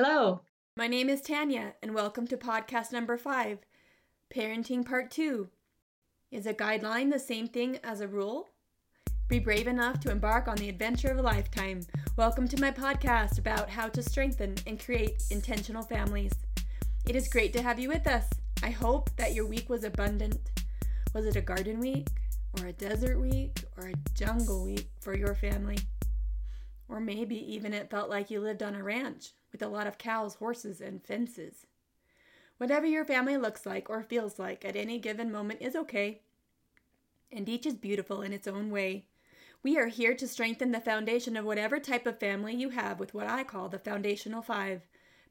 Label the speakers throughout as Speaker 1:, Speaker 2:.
Speaker 1: Hello.
Speaker 2: My name is Tanya, and welcome to podcast number five Parenting Part Two. Is a guideline the same thing as a rule? Be brave enough to embark on the adventure of a lifetime. Welcome to my podcast about how to strengthen and create intentional families. It is great to have you with us. I hope that your week was abundant. Was it a garden week, or a desert week, or a jungle week for your family? Or maybe even it felt like you lived on a ranch with a lot of cows, horses, and fences. Whatever your family looks like or feels like at any given moment is okay, and each is beautiful in its own way. We are here to strengthen the foundation of whatever type of family you have with what I call the foundational five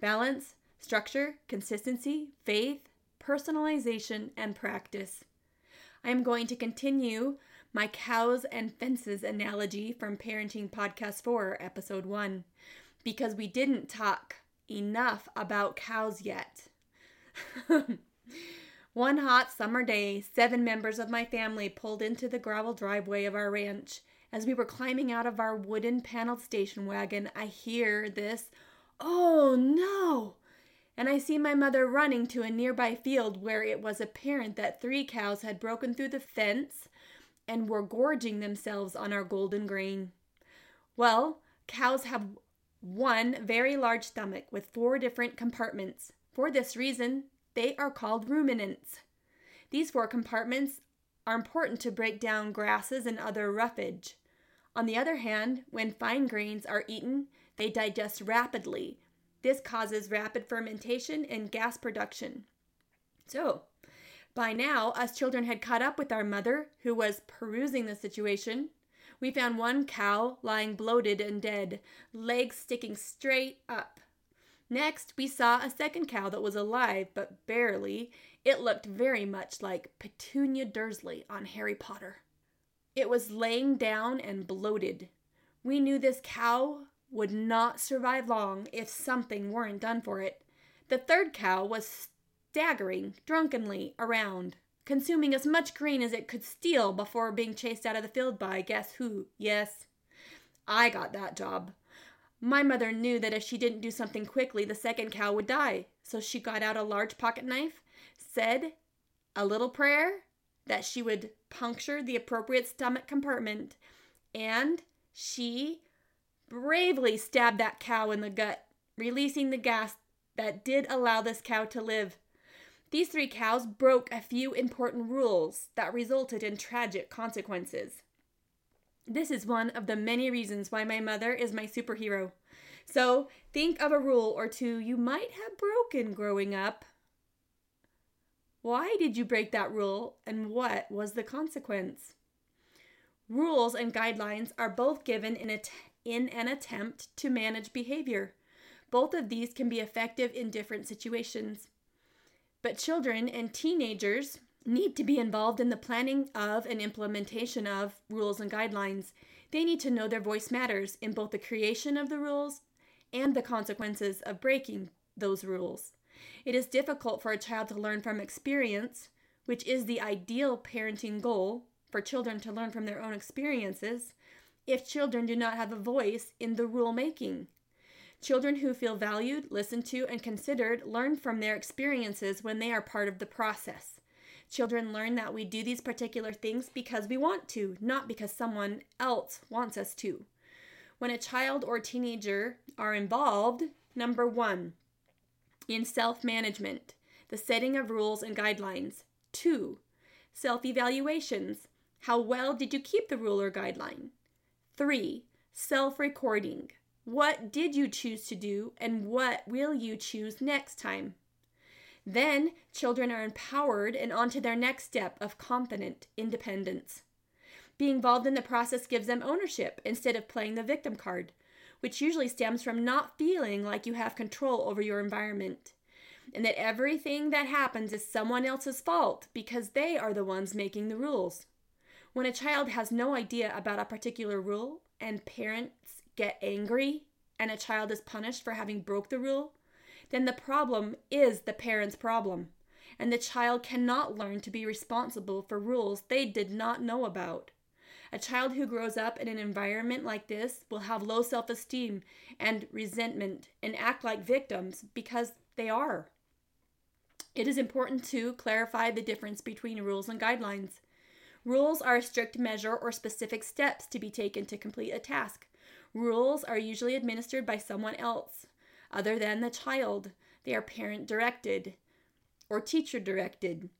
Speaker 2: balance, structure, consistency, faith, personalization, and practice. I am going to continue my cows and fences analogy from Parenting Podcast 4, Episode 1 because we didn't talk enough about cows yet. One hot summer day, seven members of my family pulled into the gravel driveway of our ranch. As we were climbing out of our wooden paneled station wagon, I hear this, Oh no! And I see my mother running to a nearby field where it was apparent that three cows had broken through the fence and were gorging themselves on our golden grain. Well, cows have one very large stomach with four different compartments. For this reason, they are called ruminants. These four compartments are important to break down grasses and other roughage. On the other hand, when fine grains are eaten, they digest rapidly. This causes rapid fermentation and gas production. So, by now, us children had caught up with our mother, who was perusing the situation. We found one cow lying bloated and dead, legs sticking straight up. Next, we saw a second cow that was alive, but barely. It looked very much like Petunia Dursley on Harry Potter. It was laying down and bloated. We knew this cow would not survive long if something weren't done for it. The third cow was staggering drunkenly around consuming as much grain as it could steal before being chased out of the field by guess who? Yes, I got that job. My mother knew that if she didn't do something quickly, the second cow would die. So she got out a large pocket knife, said a little prayer that she would puncture the appropriate stomach compartment, and she bravely stabbed that cow in the gut, releasing the gas that did allow this cow to live. These three cows broke a few important rules that resulted in tragic consequences. This is one of the many reasons why my mother is my superhero. So, think of a rule or two you might have broken growing up. Why did you break that rule and what was the consequence? Rules and guidelines are both given in, in an attempt to manage behavior. Both of these can be effective in different situations. But children and teenagers need to be involved in the planning of and implementation of rules and guidelines. They need to know their voice matters in both the creation of the rules and the consequences of breaking those rules. It is difficult for a child to learn from experience, which is the ideal parenting goal for children to learn from their own experiences, if children do not have a voice in the rule making. Children who feel valued, listened to, and considered learn from their experiences when they are part of the process. Children learn that we do these particular things because we want to, not because someone else wants us to. When a child or teenager are involved, number one, in self management, the setting of rules and guidelines. Two, self evaluations. How well did you keep the rule or guideline? Three, self recording. What did you choose to do, and what will you choose next time? Then children are empowered and on to their next step of confident independence. Being involved in the process gives them ownership instead of playing the victim card, which usually stems from not feeling like you have control over your environment and that everything that happens is someone else's fault because they are the ones making the rules. When a child has no idea about a particular rule and parents get angry and a child is punished for having broke the rule, then the problem is the parent's problem, and the child cannot learn to be responsible for rules they did not know about. A child who grows up in an environment like this will have low self esteem and resentment and act like victims because they are. It is important to clarify the difference between rules and guidelines. Rules are a strict measure or specific steps to be taken to complete a task. Rules are usually administered by someone else other than the child. They are parent directed or teacher directed.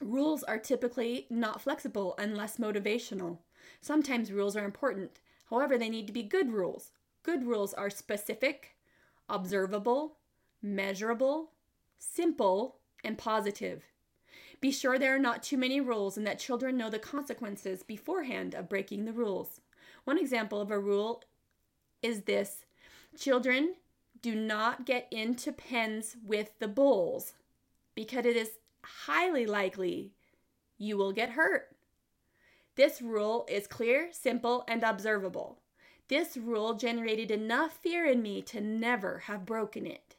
Speaker 2: Rules are typically not flexible and less motivational. Sometimes rules are important. However, they need to be good rules. Good rules are specific, observable, measurable, simple, and positive. Be sure there are not too many rules and that children know the consequences beforehand of breaking the rules. One example of a rule is this children do not get into pens with the bulls because it is highly likely you will get hurt. This rule is clear, simple, and observable. This rule generated enough fear in me to never have broken it.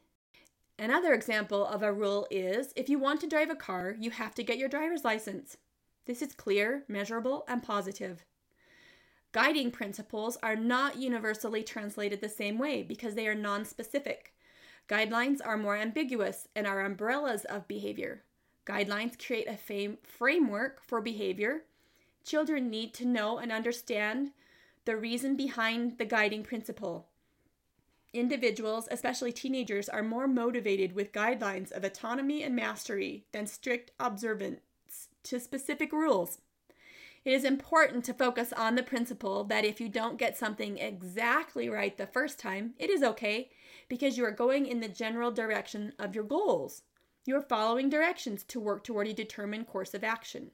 Speaker 2: Another example of a rule is if you want to drive a car, you have to get your driver's license. This is clear, measurable, and positive. Guiding principles are not universally translated the same way because they are non specific. Guidelines are more ambiguous and are umbrellas of behavior. Guidelines create a framework for behavior. Children need to know and understand the reason behind the guiding principle. Individuals, especially teenagers, are more motivated with guidelines of autonomy and mastery than strict observance to specific rules. It is important to focus on the principle that if you don't get something exactly right the first time, it is okay because you are going in the general direction of your goals. You are following directions to work toward a determined course of action.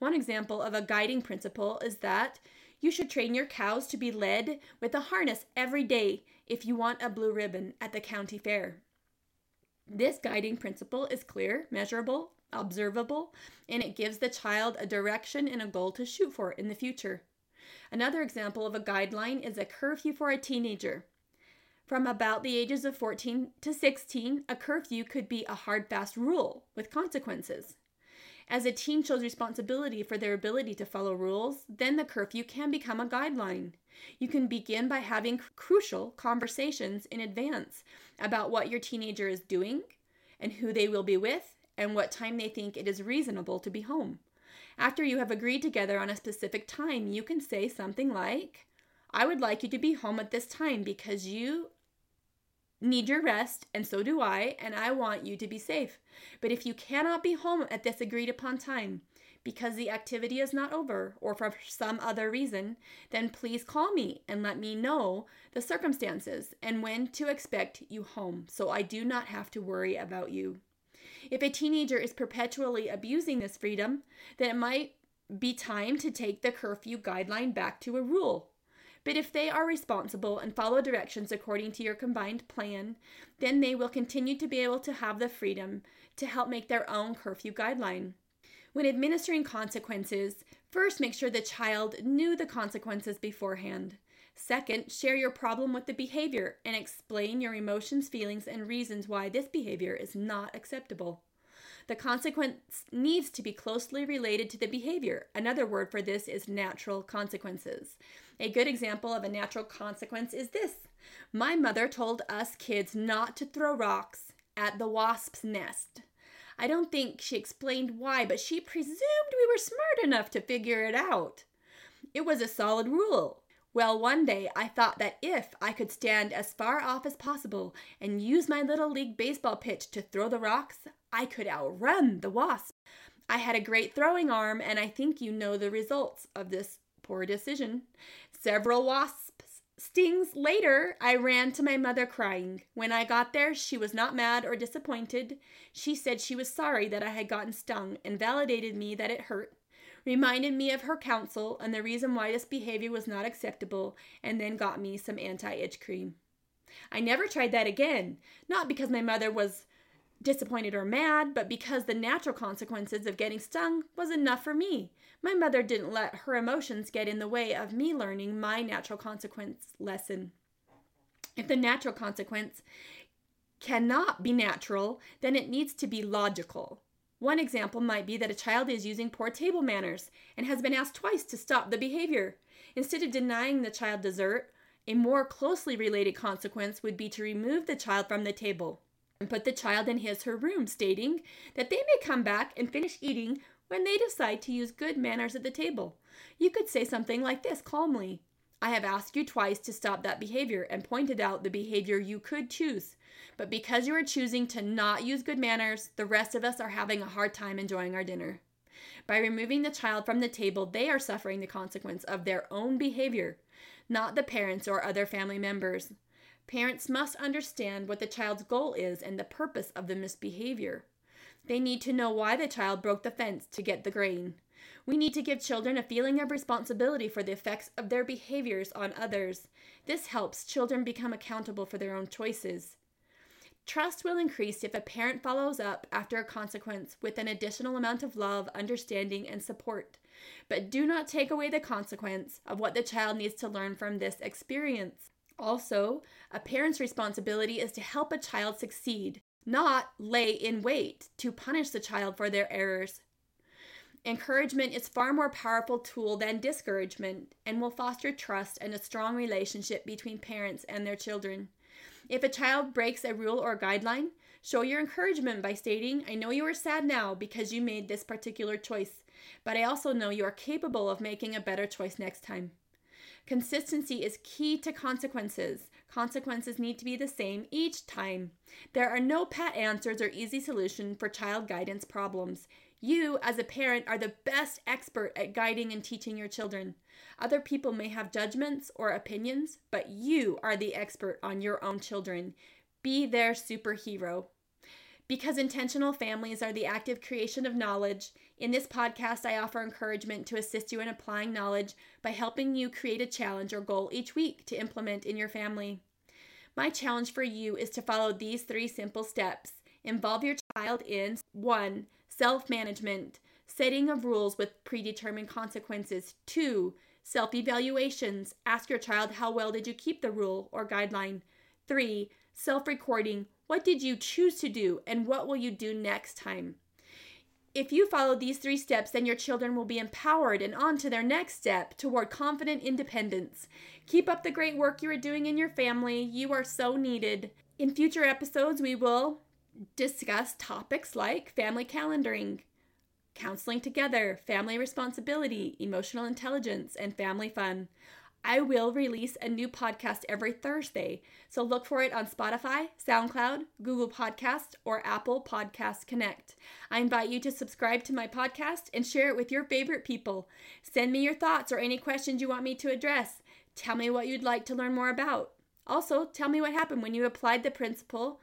Speaker 2: One example of a guiding principle is that you should train your cows to be led with a harness every day if you want a blue ribbon at the county fair. This guiding principle is clear, measurable, observable, and it gives the child a direction and a goal to shoot for in the future. Another example of a guideline is a curfew for a teenager. From about the ages of 14 to 16, a curfew could be a hard, fast rule with consequences. As a teen shows responsibility for their ability to follow rules, then the curfew can become a guideline. You can begin by having crucial conversations in advance about what your teenager is doing and who they will be with and what time they think it is reasonable to be home. After you have agreed together on a specific time, you can say something like, I would like you to be home at this time because you need your rest, and so do I, and I want you to be safe. But if you cannot be home at this agreed upon time, because the activity is not over or for some other reason, then please call me and let me know the circumstances and when to expect you home so I do not have to worry about you. If a teenager is perpetually abusing this freedom, then it might be time to take the curfew guideline back to a rule but if they are responsible and follow directions according to your combined plan, then they will continue to be able to have the freedom to help make their own curfew guideline. When administering consequences, first make sure the child knew the consequences beforehand. Second, share your problem with the behavior and explain your emotions, feelings, and reasons why this behavior is not acceptable. The consequence needs to be closely related to the behavior. Another word for this is natural consequences. A good example of a natural consequence is this My mother told us kids not to throw rocks at the wasp's nest. I don't think she explained why, but she presumed we were smart enough to figure it out. It was a solid rule. Well, one day I thought that if I could stand as far off as possible and use my little league baseball pitch to throw the rocks, I could outrun the wasp. I had a great throwing arm, and I think you know the results of this poor decision. Several wasps stings later, I ran to my mother crying. When I got there, she was not mad or disappointed. She said she was sorry that I had gotten stung and validated me that it hurt, reminded me of her counsel and the reason why this behavior was not acceptable, and then got me some anti itch cream. I never tried that again, not because my mother was disappointed or mad, but because the natural consequences of getting stung was enough for me. My mother didn't let her emotions get in the way of me learning my natural consequence lesson. If the natural consequence cannot be natural, then it needs to be logical. One example might be that a child is using poor table manners and has been asked twice to stop the behavior. Instead of denying the child dessert, a more closely related consequence would be to remove the child from the table and put the child in his her room, stating that they may come back and finish eating when they decide to use good manners at the table. You could say something like this calmly I have asked you twice to stop that behavior and pointed out the behavior you could choose. But because you are choosing to not use good manners, the rest of us are having a hard time enjoying our dinner. By removing the child from the table, they are suffering the consequence of their own behavior, not the parents or other family members. Parents must understand what the child's goal is and the purpose of the misbehavior. They need to know why the child broke the fence to get the grain. We need to give children a feeling of responsibility for the effects of their behaviors on others. This helps children become accountable for their own choices. Trust will increase if a parent follows up after a consequence with an additional amount of love, understanding, and support. But do not take away the consequence of what the child needs to learn from this experience. Also, a parent's responsibility is to help a child succeed, not lay in wait to punish the child for their errors. Encouragement is far more powerful tool than discouragement and will foster trust and a strong relationship between parents and their children. If a child breaks a rule or guideline, show your encouragement by stating, I know you are sad now because you made this particular choice, but I also know you are capable of making a better choice next time. Consistency is key to consequences. Consequences need to be the same each time. There are no pat answers or easy solution for child guidance problems. You, as a parent, are the best expert at guiding and teaching your children. Other people may have judgments or opinions, but you are the expert on your own children. Be their superhero. Because intentional families are the active creation of knowledge, in this podcast I offer encouragement to assist you in applying knowledge by helping you create a challenge or goal each week to implement in your family. My challenge for you is to follow these three simple steps. Involve your child in 1 self management, setting of rules with predetermined consequences. Two, self evaluations. Ask your child how well did you keep the rule or guideline. Three, self recording. What did you choose to do and what will you do next time? If you follow these three steps, then your children will be empowered and on to their next step toward confident independence. Keep up the great work you are doing in your family. You are so needed. In future episodes, we will discuss topics like family calendaring, counseling together, family responsibility, emotional intelligence, and family fun. I will release a new podcast every Thursday, so look for it on Spotify, SoundCloud, Google Podcast, or Apple Podcast Connect. I invite you to subscribe to my podcast and share it with your favorite people. Send me your thoughts or any questions you want me to address. Tell me what you'd like to learn more about. Also, tell me what happened when you applied the principle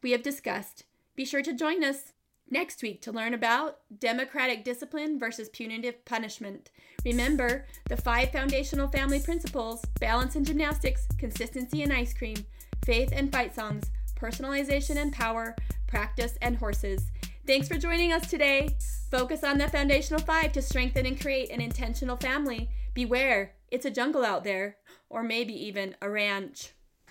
Speaker 2: we have discussed. Be sure to join us next week to learn about democratic discipline versus punitive punishment. Remember the five foundational family principles balance and gymnastics, consistency and ice cream, faith and fight songs, personalization and power, practice and horses. Thanks for joining us today. Focus on the foundational five to strengthen and create an intentional family. Beware, it's a jungle out there, or maybe even a ranch.